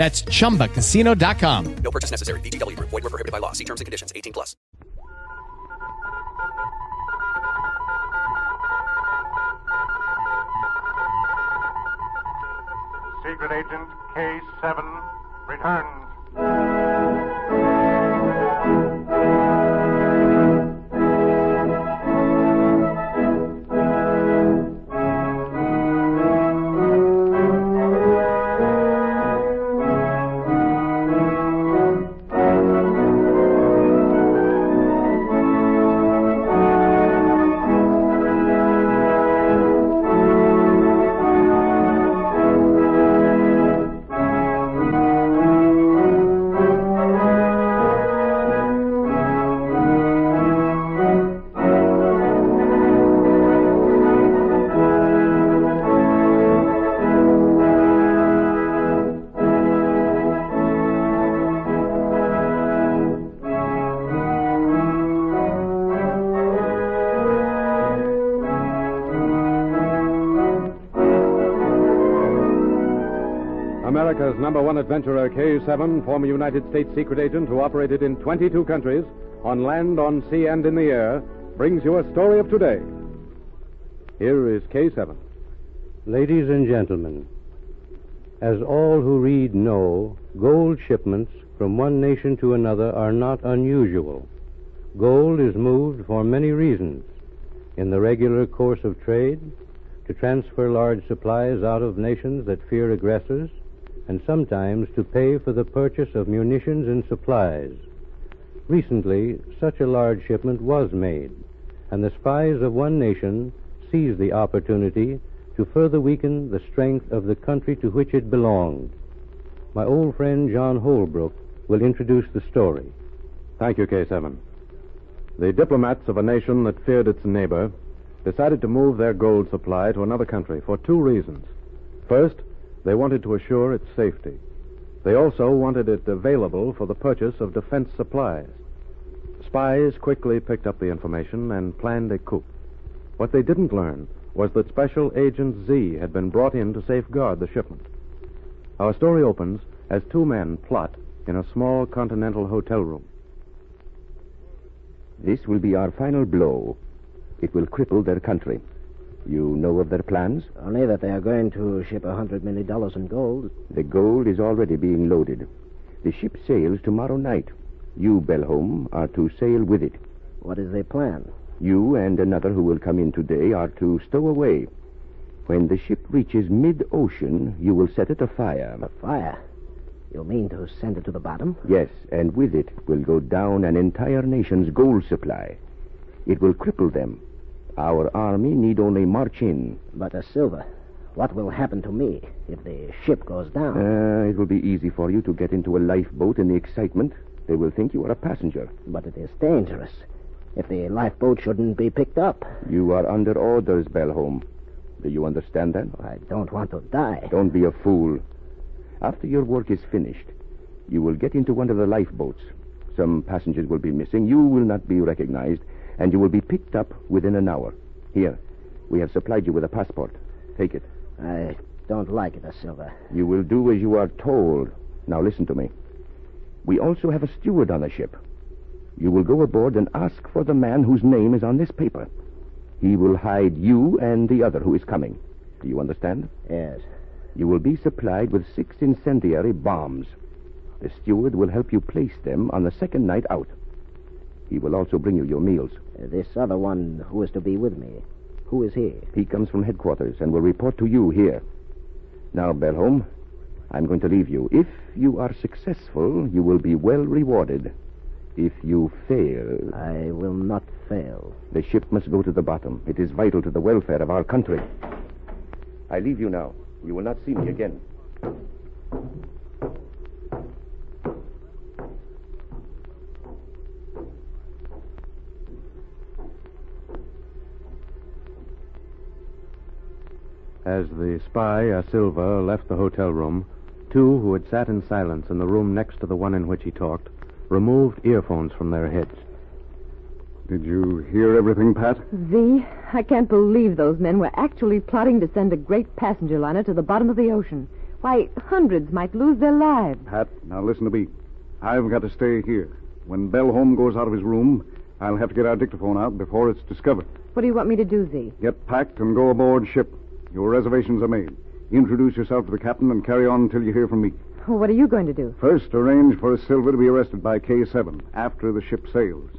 That's chumbacasino.com. No purchase necessary. VGW Group. Void were prohibited by law. See terms and conditions. 18 plus. Secret Agent K7 returns. Number one adventurer, K7, former United States secret agent who operated in 22 countries, on land, on sea, and in the air, brings you a story of today. Here is K7. Ladies and gentlemen, as all who read know, gold shipments from one nation to another are not unusual. Gold is moved for many reasons. In the regular course of trade, to transfer large supplies out of nations that fear aggressors, and sometimes to pay for the purchase of munitions and supplies. Recently, such a large shipment was made, and the spies of one nation seized the opportunity to further weaken the strength of the country to which it belonged. My old friend John Holbrook will introduce the story. Thank you, K7. The diplomats of a nation that feared its neighbor decided to move their gold supply to another country for two reasons. First, they wanted to assure its safety. They also wanted it available for the purchase of defense supplies. Spies quickly picked up the information and planned a coup. What they didn't learn was that Special Agent Z had been brought in to safeguard the shipment. Our story opens as two men plot in a small continental hotel room. This will be our final blow. It will cripple their country. You know of their plans? Only that they are going to ship a hundred million dollars in gold. The gold is already being loaded. The ship sails tomorrow night. You, Belholm, are to sail with it. What is their plan? You and another who will come in today are to stow away. When the ship reaches mid-ocean, you will set it afire. A fire? You mean to send it to the bottom? Yes, and with it will go down an entire nation's gold supply. It will cripple them. Our army need only march in. But, uh, Silver, what will happen to me if the ship goes down? Uh, it will be easy for you to get into a lifeboat in the excitement. They will think you are a passenger. But it is dangerous. If the lifeboat shouldn't be picked up. You are under orders, Belholm. Do you understand that? I don't want to die. Don't be a fool. After your work is finished, you will get into one of the lifeboats. Some passengers will be missing. You will not be recognized, and you will be picked up within an hour. Here, we have supplied you with a passport. Take it. I don't like it, Silver. You will do as you are told. Now listen to me. We also have a steward on the ship. You will go aboard and ask for the man whose name is on this paper. He will hide you and the other who is coming. Do you understand? Yes. You will be supplied with six incendiary bombs. The steward will help you place them on the second night out. He will also bring you your meals. This other one who is to be with me, who is he? He comes from headquarters and will report to you here. Now, Belholm, I'm going to leave you. If you are successful, you will be well rewarded. If you fail. I will not fail. The ship must go to the bottom. It is vital to the welfare of our country. I leave you now. You will not see me again. As the spy, A Silva, left the hotel room, two who had sat in silence in the room next to the one in which he talked removed earphones from their heads. Did you hear everything, Pat? Z, I can't believe those men were actually plotting to send a great passenger liner to the bottom of the ocean. Why, hundreds might lose their lives. Pat, now listen to me. I've got to stay here. When Belholm goes out of his room, I'll have to get our dictaphone out before it's discovered. What do you want me to do, Z? Get packed and go aboard ship. Your reservations are made. Introduce yourself to the captain and carry on until you hear from me. What are you going to do? First, arrange for Silver to be arrested by K7 after the ship sails.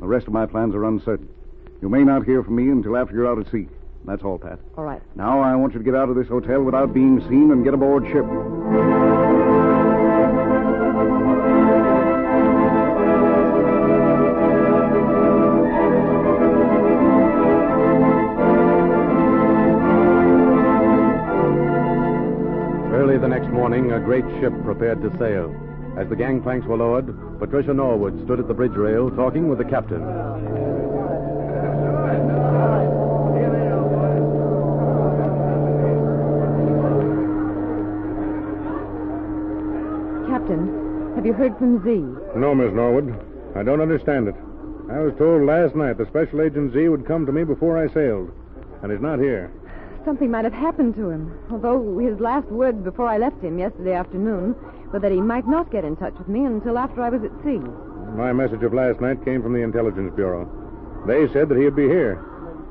The rest of my plans are uncertain. You may not hear from me until after you're out at sea. That's all, Pat. All right. Now I want you to get out of this hotel without being seen and get aboard ship. A great ship prepared to sail. As the gangplanks were lowered, Patricia Norwood stood at the bridge rail talking with the captain. Captain, have you heard from Z? No, Miss Norwood. I don't understand it. I was told last night the Special Agent Z would come to me before I sailed, and he's not here. Something might have happened to him. Although his last words before I left him yesterday afternoon were that he might not get in touch with me until after I was at sea. My message of last night came from the Intelligence Bureau. They said that he'd be here.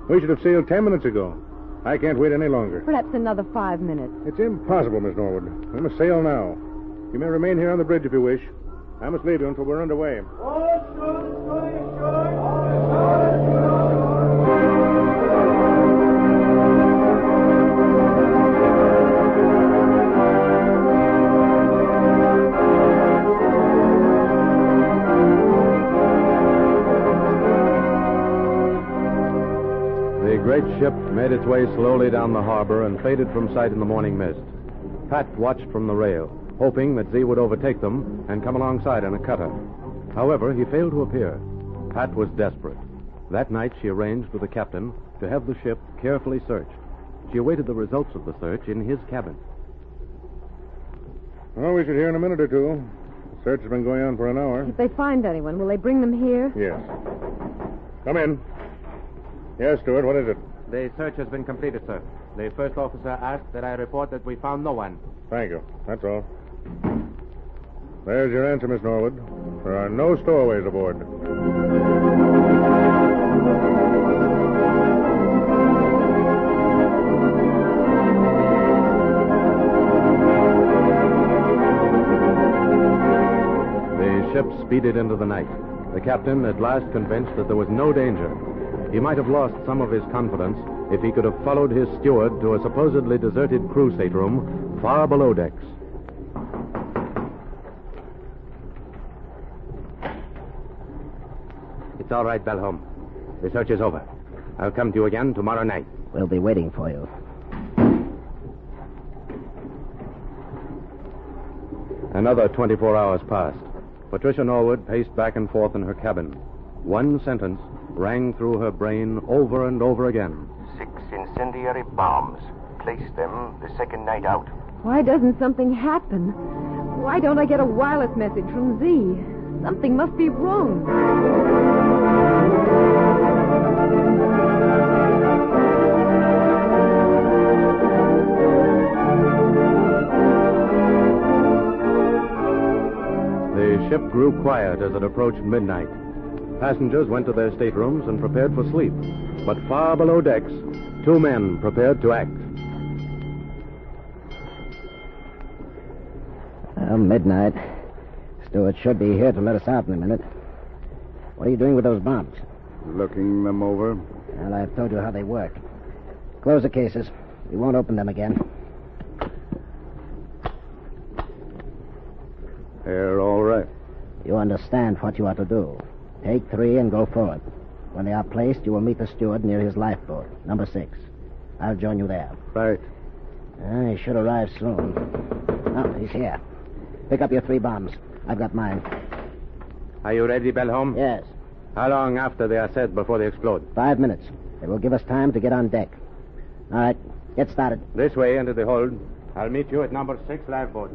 We should have sailed ten minutes ago. I can't wait any longer. Perhaps another five minutes. It's impossible, Miss Norwood. We must sail now. You may remain here on the bridge if you wish. I must leave you until we're underway. The great ship made its way slowly down the harbor and faded from sight in the morning mist. Pat watched from the rail, hoping that Z would overtake them and come alongside in a cutter. However, he failed to appear. Pat was desperate. That night, she arranged with the captain to have the ship carefully searched. She awaited the results of the search in his cabin. Well, we should hear in a minute or two. The search has been going on for an hour. If they find anyone, will they bring them here? Yes. Come in. Yes, Stuart, what is it? The search has been completed, sir. The first officer asked that I report that we found no one. Thank you. That's all. There's your answer, Miss Norwood. There are no stowaways aboard. The ship speeded into the night. The captain, at last convinced that there was no danger, he might have lost some of his confidence if he could have followed his steward to a supposedly deserted crew stateroom far below decks. It's all right, Belholm. The search is over. I'll come to you again tomorrow night. We'll be waiting for you. Another 24 hours passed. Patricia Norwood paced back and forth in her cabin. One sentence rang through her brain over and over again. Six incendiary bombs. Place them the second night out. Why doesn't something happen? Why don't I get a wireless message from Z? Something must be wrong. Ship grew quiet as it approached midnight. Passengers went to their staterooms and prepared for sleep. But far below decks, two men prepared to act. Well, midnight. Stewart should be here to let us out in a minute. What are you doing with those bombs? Looking them over. Well, I've told you how they work. Close the cases. We won't open them again. They're all right. You understand what you are to do. Take three and go forward. When they are placed, you will meet the steward near his lifeboat, number six. I'll join you there. Right. Ah, he should arrive soon. Oh, he's here. Pick up your three bombs. I've got mine. Are you ready, Bellholm? Yes. How long after they are set before they explode? Five minutes. It will give us time to get on deck. All right, get started. This way into the hold. I'll meet you at number six lifeboat.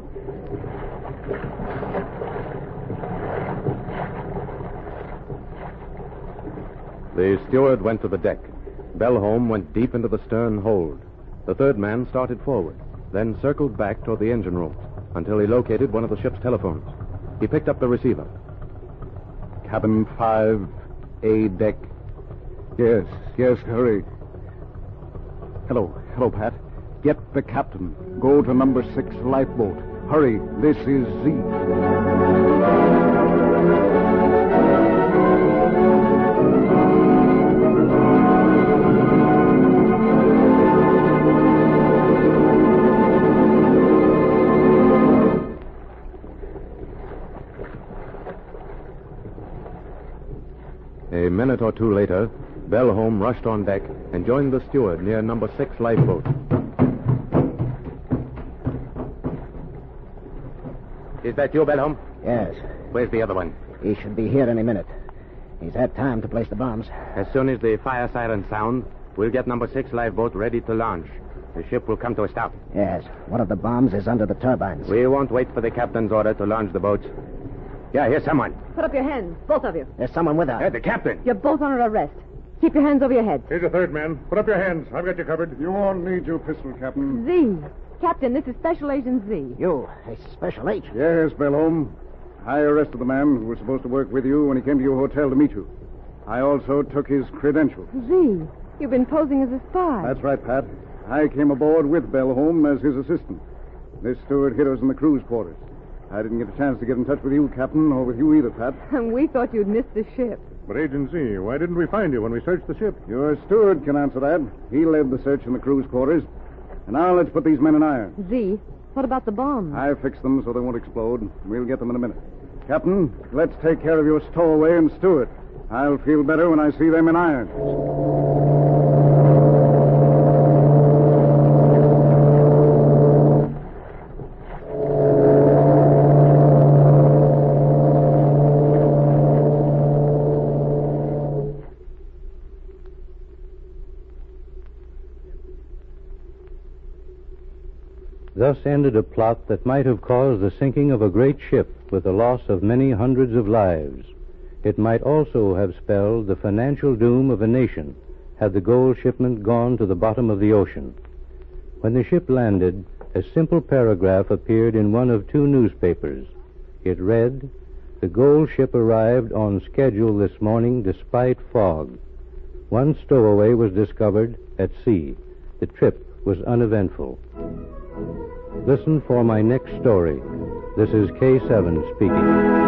The steward went to the deck. Bellholm went deep into the stern hold. The third man started forward, then circled back toward the engine room until he located one of the ship's telephones. He picked up the receiver. Cabin five, A deck. Yes, yes, hurry. Hello, hello, Pat. Get the captain. Go to number six lifeboat. Hurry, this is Z. or two later, Bellholm rushed on deck and joined the steward near number six lifeboat. Is that you, Bellholm? Yes. Where's the other one? He should be here any minute. He's had time to place the bombs. As soon as the fire siren sound, we'll get number six lifeboat ready to launch. The ship will come to a stop. Yes. One of the bombs is under the turbines. We won't wait for the captain's order to launch the boats. Yeah, here's someone. Put up your hands, both of you. There's someone with her. Hey, the captain. You're both under arrest. Keep your hands over your heads. Here's a third man. Put up your hands. I've got you covered. You won't need your pistol, Captain. Z. Captain, this is Special Agent Z. You, a special agent. Yes, Bellholm. I arrested the man who was supposed to work with you when he came to your hotel to meet you. I also took his credentials. Z. You've been posing as a spy. That's right, Pat. I came aboard with Bellholm as his assistant. This steward hid us in the crew's quarters. I didn't get a chance to get in touch with you, Captain, or with you either, Pat. And we thought you'd missed the ship. But Agent Z, why didn't we find you when we searched the ship? Your steward can answer that. He led the search in the crew's quarters. And now let's put these men in irons. Z. What about the bombs? I fixed them so they won't explode. We'll get them in a minute. Captain, let's take care of your stowaway and steward. I'll feel better when I see them in irons. Thus ended a plot that might have caused the sinking of a great ship with the loss of many hundreds of lives. It might also have spelled the financial doom of a nation had the gold shipment gone to the bottom of the ocean. When the ship landed, a simple paragraph appeared in one of two newspapers. It read, The gold ship arrived on schedule this morning despite fog. One stowaway was discovered at sea. The trip was uneventful. Listen for my next story. This is K7 speaking.